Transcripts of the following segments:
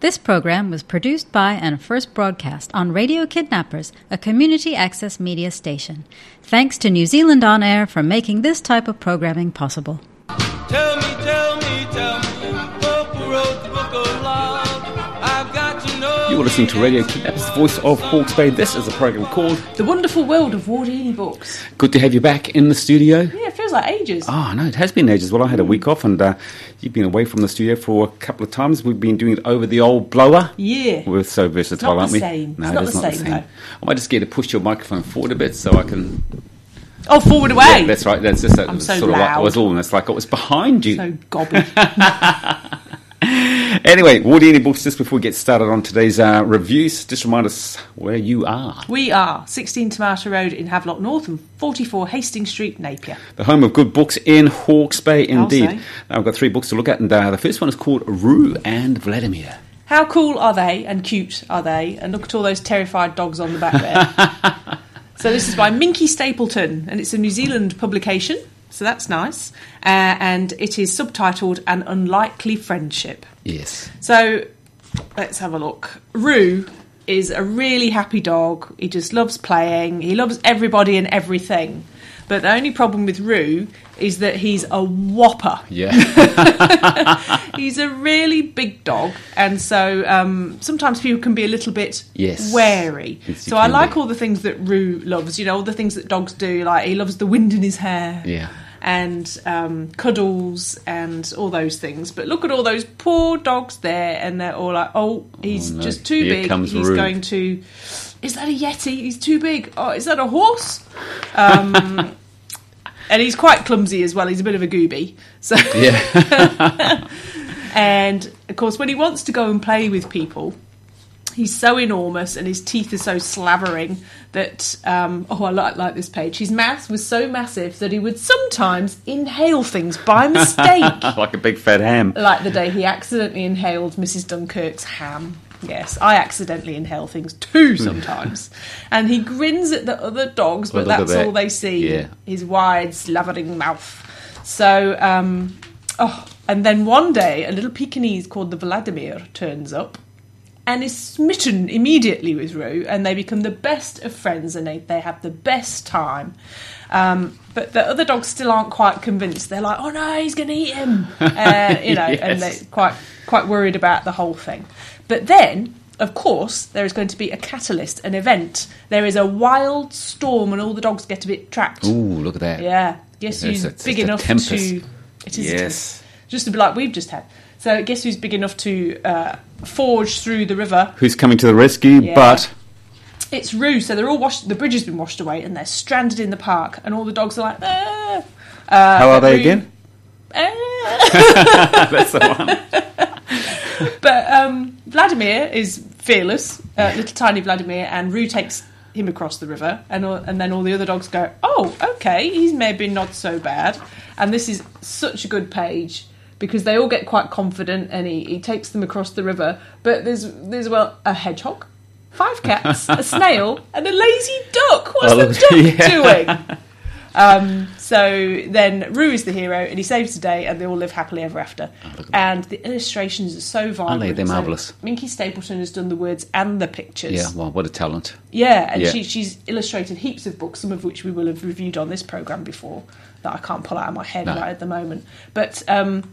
This program was produced by and first broadcast on Radio Kidnappers, a community access media station. Thanks to New Zealand On Air for making this type of programming possible. Tell me, tell me, tell me, who wrote the book of love? I've got to know. You're listening to Radio Kidnappers, the voice of Hawke's Bay. This is a program called The Wonderful World of Wardini Books. Good to Have You Back in the Studio. Yeah, it feels like ages. Oh, know, it has been ages. Well, I had a week off and uh, you've been away from the studio for a couple of times. We've been doing it over the old blower. Yeah. We're so versatile, aren't we? same. No, It's not it the not same, the same. I might just get to push your microphone forward a bit so I can. Oh, forward away. Yeah, that's right. That's just that I'm so sort of like I loud. was almost like I was behind you. So gobby. Anyway, Wardini Books, just before we get started on today's uh, reviews, just remind us where you are. we are 16 Te Mata Road in Havelock North and 44 Hastings Street, Napier. The home of good books in Hawke's Bay, indeed. Now, I've got three books to look at, and uh, the first one is called Roo and Vladimir. How cool are they and cute are they? And look at all those terrified dogs on the back there. so this is by Minky Stapleton, and it's a New Zealand publication. So that's nice, uh, and it is subtitled "An Unlikely Friendship." Yes. So let's have a look. Roo is a really happy dog. He just loves playing. He loves everybody and everything. But the only problem with Roo is that he's a whopper. Yeah. He's a really big dog, and so um, sometimes people can be a little bit Yes. wary. Yes, so I like be. all the things that Roo loves. You know, all the things that dogs do. Like he loves the wind in his hair. Yeah. And um, cuddles and all those things. But look at all those poor dogs there, and they're all like, "Oh, he's Oh, no. just too Here big. comes He's Roo." going to. Is that a yeti? He's too big. Oh, is that a horse? Um, and he's quite clumsy as well. He's a bit of a gooby. So yeah. and of course, when he wants to go and play with people, he's so enormous and his teeth are so slavering that um, oh, I like like this page. His mouth was so massive that he would sometimes inhale things by mistake, like a big fat ham. like the day he accidentally inhaled Mrs. Dunkirk's ham. Yes, I accidentally inhale things too sometimes. and he grins at the other dogs, but that's all they see. Yeah. His wide, slavering mouth. So, um, oh, and then one day a little Pekingese called the Vladimir turns up and is smitten immediately with Roo, and they become the best of friends, and they, they have the best time. Um, but the other dogs still aren't quite convinced. They're like, "Oh no, he's going to eat him," uh, you know, and they're quite quite worried about the whole thing. But then, of course, there is going to be a catalyst, an event. There is a wild storm, and all the dogs get a bit trapped. Ooh, look at that. Yeah, guess Yes, who's it's big just a enough tempest. to? It is Yes. tempest. just a bit like we've just had. So guess who's big enough to uh, forge through the river? Who's coming to the rescue? Yeah. But It's Roo. So they're all washed. The bridge has been washed away, and they're stranded in the park, and all the dogs are like, ah. Uh, how are they Roo- again? "Ah." That's the one. but um, Vladimir is fearless, uh, little tiny Vladimir, and Roo takes him across the river, and all, and then all the other dogs go, "Oh, okay, he's maybe not so bad." And this is such a good page because they all get quite confident, and he, he takes them across the river. But there's there's well a hedgehog, five cats, a snail, and a lazy duck. What's Oh, the duck yeah. doing? Um, so then Roo is the hero, and he saves the day, and they all live happily ever after. at and the illustrations are so vibrant. They're So marvellous. Minky Stapleton has done the words and the pictures. Yeah, well, what a talent. Yeah, and Yeah. She, she's illustrated heaps of books, some of which we will have reviewed on this program before that I can't pull out of my head No. right at the moment. But um,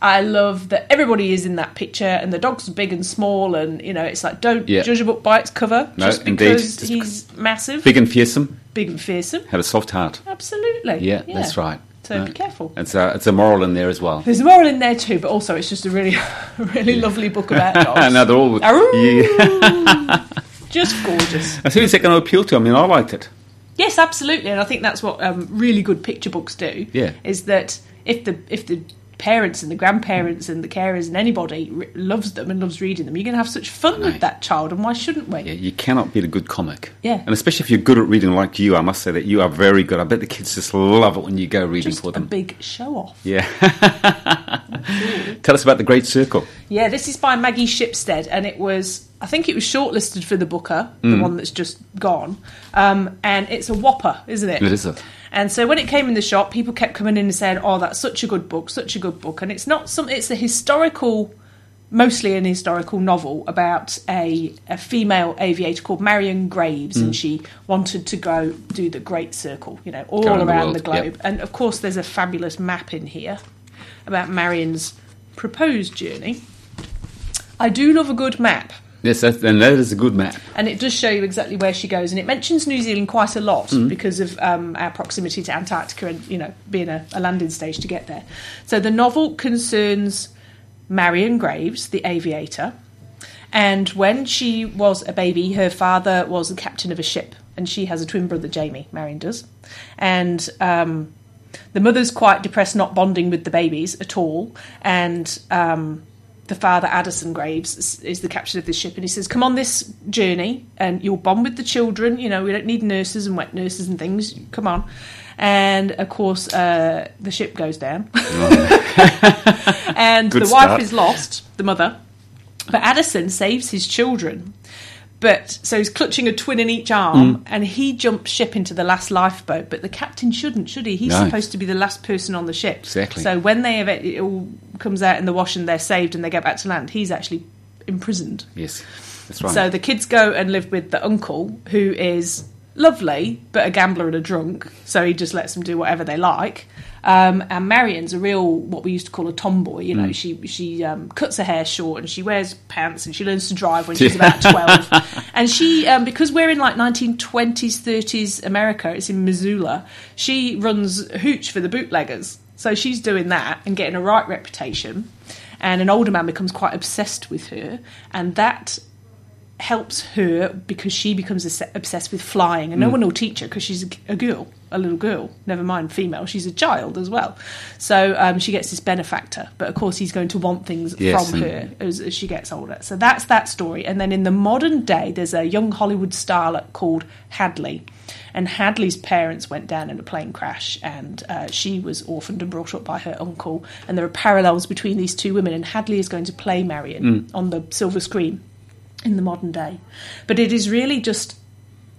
I love that everybody is in that picture, and the dogs are big and small, and you know it's like don't Yeah. judge a book by its cover No, just indeed. because Just he's massive, Big and fearsome, big and fearsome. Have a soft heart. Absolutely, Yeah, that's right. So No. be careful. It's a, it's a moral in there as well. There's a moral in there too, but also it's just a really, really lovely book about dogs. no, they're all. Yeah. just gorgeous. I think it's going to appeal to. I mean, I liked it. Yes, absolutely, and I think that's what um, really good picture books do. Yeah. is that if the if the parents and the grandparents and the carers and anybody r- loves them and loves reading them, you're going to have such fun with that child, and why shouldn't we? Yeah, you cannot beat a good comic. Yeah. And especially if you're good at reading like you, I must say that you are very good. I bet the kids just love it when you go reading Just for a them. big show off. Yeah. Tell us about the Great Circle. Yeah, this is by Maggie Shipstead, and it was I think it was shortlisted for the Booker, Mm. the one that's just gone, um, and it's a whopper, isn't it? It is a- And so when it came in the shop, people kept coming in and saying, "Oh, that's such a good book, such a good book," and it's not some. It's a historical mostly an historical novel about a, a female aviator called Marion Graves, Mm. and she wanted to go do the Great Circle, you know, all around, the the, globe. yep. And of course, there's a fabulous map in here about Marion's proposed journey. I do love a good map. Yes, that's, and that is a good map. And it does show you exactly where she goes, and it mentions New Zealand quite a lot Mm. because of um, our proximity to Antarctica and you know being a, a landing stage to get there. So the novel concerns Marion Graves, the aviator, and when she was a baby, her father was the captain of a ship, and she has a twin brother, Jamie. Marion does, and um, the mother's quite depressed, not bonding with the babies at all, and um, the father, Addison Graves, is, the captain of this ship, and he says, "Come on this journey, and you'll bond with the children. You know, we don't need nurses and wet nurses and things. Come on." And of course, uh, the ship goes down, and Good the wife is lost, the mother. But Addison saves his children. But so he's clutching a twin in each arm, Mm. and he jumps ship into the last lifeboat. But the captain shouldn't, should he? He's No. supposed to be the last person on the ship. Exactly. So when they have it, it all comes out in the wash and they're saved and they get back to land, he's actually imprisoned. Yes, that's right. So the kids go and live with the uncle, who is lovely but a gambler and a drunk. So he just lets them do whatever they like. Um, and Marion's a real what we used to call a tomboy. You know, she she um, cuts her hair short and she wears pants and she learns to drive when she's about twelve. and she um, because we're in like nineteen twenties thirties America, it's in Missoula. She runs hooch for the bootleggers. So she's doing that and getting a right reputation. And an older man becomes quite obsessed with her, and that helps her because she becomes obsessed with flying, and no one will teach her because she's a, girl, a little girl. Never mind female; she's a child as well. So um, she gets this benefactor, but of course he's going to want things Yes, from her as, as she gets older. So that's that story. And then in the modern day, there's a young Hollywood starlet called Hadley. And Hadley's parents went down in a plane crash, and uh, she was orphaned and brought up by her uncle. And there are parallels between these two women. And Hadley is going to play Marion on the silver screen in the modern day. But it is really just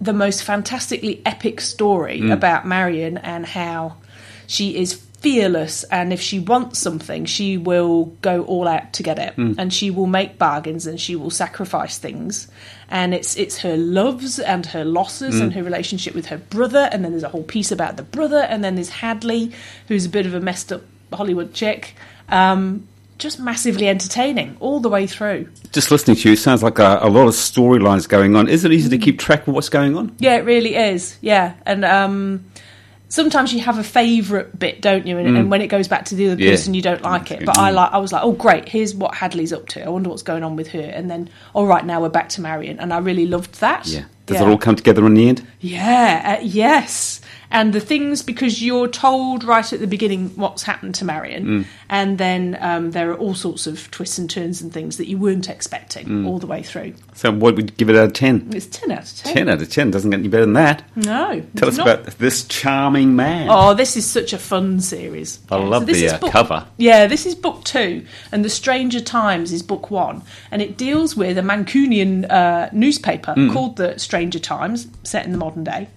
the most fantastically epic story mm. about Marion and how she is fearless and if she wants something she will go all out to get it. Mm. And she will make bargains and she will sacrifice things. And it's it's her loves and her losses mm. and her relationship with her brother and then there's a whole piece about the brother and then there's Hadley who's a bit of a messed up Hollywood chick. Um, just massively entertaining all the way through Just listening to you sounds like a, a lot of storylines going on. Is it easy to keep track of what's going on? Yeah, it really is. Yeah, and um, sometimes you have a favourite bit, don't you? And, and when it goes back to the other Mm. Yeah. person, you don't like it. But I like. I was like, oh great, here's what Hadley's up to. I wonder what's going on with her. And then, all right, now we're back to Marion, and I really loved that. Yeah. Does it all come together in the end? Yeah, uh, yes. And the things because you're told right at the beginning what's happened to Marion, Mm. and then um, there are all sorts of twists and turns and things that you weren't expecting Mm. all the way through. So, what would you give it out of 10? It's ten out of ten. 10 out of 10. Doesn't get any better than that. No, Tell us not. about this charming man. Oh, this is such a fun series. I Yeah, love this the uh, book- cover. Yeah, this is book two, and The Stranger Times is book one, and it deals with a Mancunian uh, newspaper Hmm. called The Stranger Times, set in the modern day.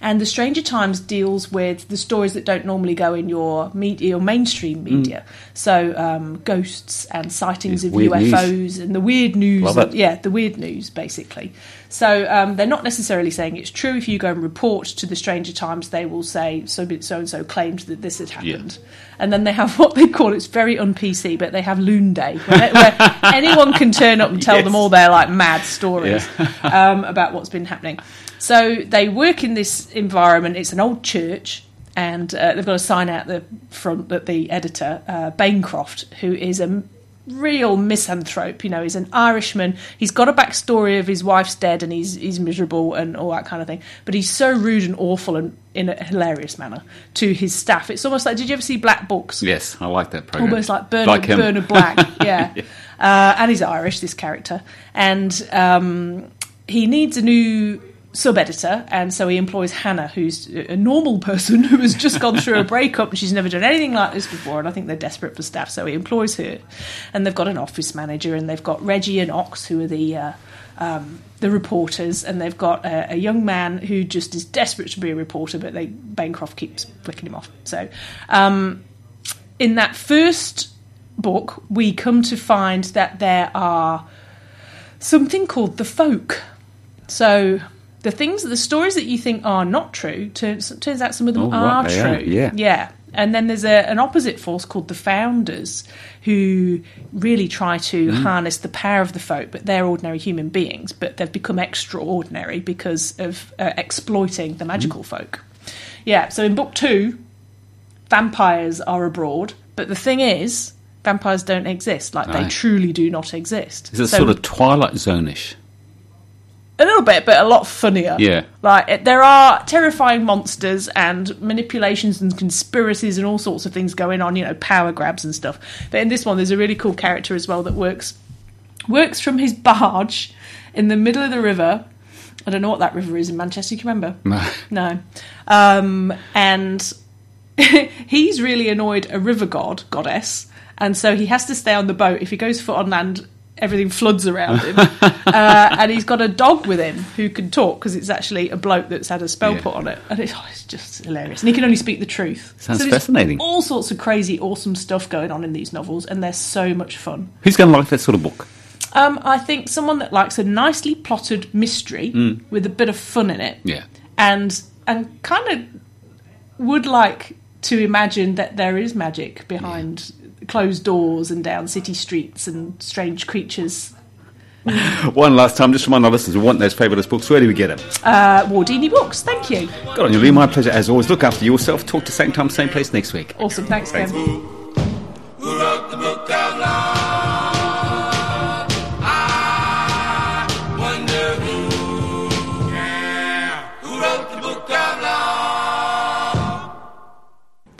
And The Stranger Times deals with the stories that don't normally go in your media, your mainstream media. So um, ghosts and sightings Yeah, of weird news. UFOs and the weird news. It. Yeah, the weird news, basically. So um, they're not necessarily saying it's true. If you go and report to the Stranger Times, they will say so so and so claimed that this had happened, and then they have what they call it's very un PC, but they have Loon Day, where, where anyone can turn up and tell Yes. them all their like mad stories um, about what's been happening. So they work in this environment. It's an old church. And uh, they've got a sign out the front that the editor, uh, Banecroft, who is a real misanthrope. You know, he's an Irishman. He's got a backstory of his wife's dead, and he's he's miserable and all that kind of thing. But he's so rude and awful and in a hilarious manner to his staff. It's almost like did you ever see Black Books? Yes, I like that program. Almost like Bernard, Like. Bernard Black, yeah. Uh, and he's Irish, this character. And um, he needs a new sub editor, and so he employs Hannah, who's a normal person who has just gone through a breakup and she's never done anything like this before. And I think they're desperate for staff, so he employs her. And they've got an office manager, and they've got Reggie and Ox, who are the. Uh, um, the reporters, and they've got a, a young man who just is desperate to be a reporter, but they Banecroft keeps flicking him off. So, um, in that first book, we come to find that there are something called the folk. So the things, the stories that you think are not true, turns, turns out some of them Oh, are right, true. are, yeah. yeah. And then there's a, an opposite force called the founders, who really try to Mm. harness the power of the folk, but they're ordinary human beings, but they've become extraordinary because of uh, exploiting the magical Mm. folk. Yeah, so in book two, vampires are abroad, but the thing is, vampires don't exist. Like they truly do not exist. Is it So- sort of Twilight Zone-ish? A little bit, but a lot funnier. Yeah. like it, there are terrifying monsters and manipulations and conspiracies and all sorts of things going on. You know, power grabs and stuff. But in this one, there's a really cool character as well that works works from his barge in the middle of the river. I don't know what that river is in Manchester. You can remember? No. No. Um, and he's really annoyed a river god, goddess, and so he has to stay on the boat. If he goes foot on land, everything floods around him. uh, and he's got a dog with him who can talk because it's actually a bloke that's had a spell Yeah. put on it. And it's, oh, it's just hilarious. And he can only speak the truth. Sounds there's fascinating. All sorts of crazy, awesome stuff going on in these novels, and they're so much fun. Who's going to like that sort of book? Um, I think someone that likes a nicely plotted mystery with a bit of fun in it Yeah. and and kind of would like to imagine that there is magic behind closed doors and down city streets and strange creatures. One last time, just remind our listeners, we want those fabulous books. Where do we get them? Uh, Wardini Books, thank you. Good on you, Lee. My pleasure as always. Look after yourself. Talk to same time, same place next week. Awesome, thanks, Ken.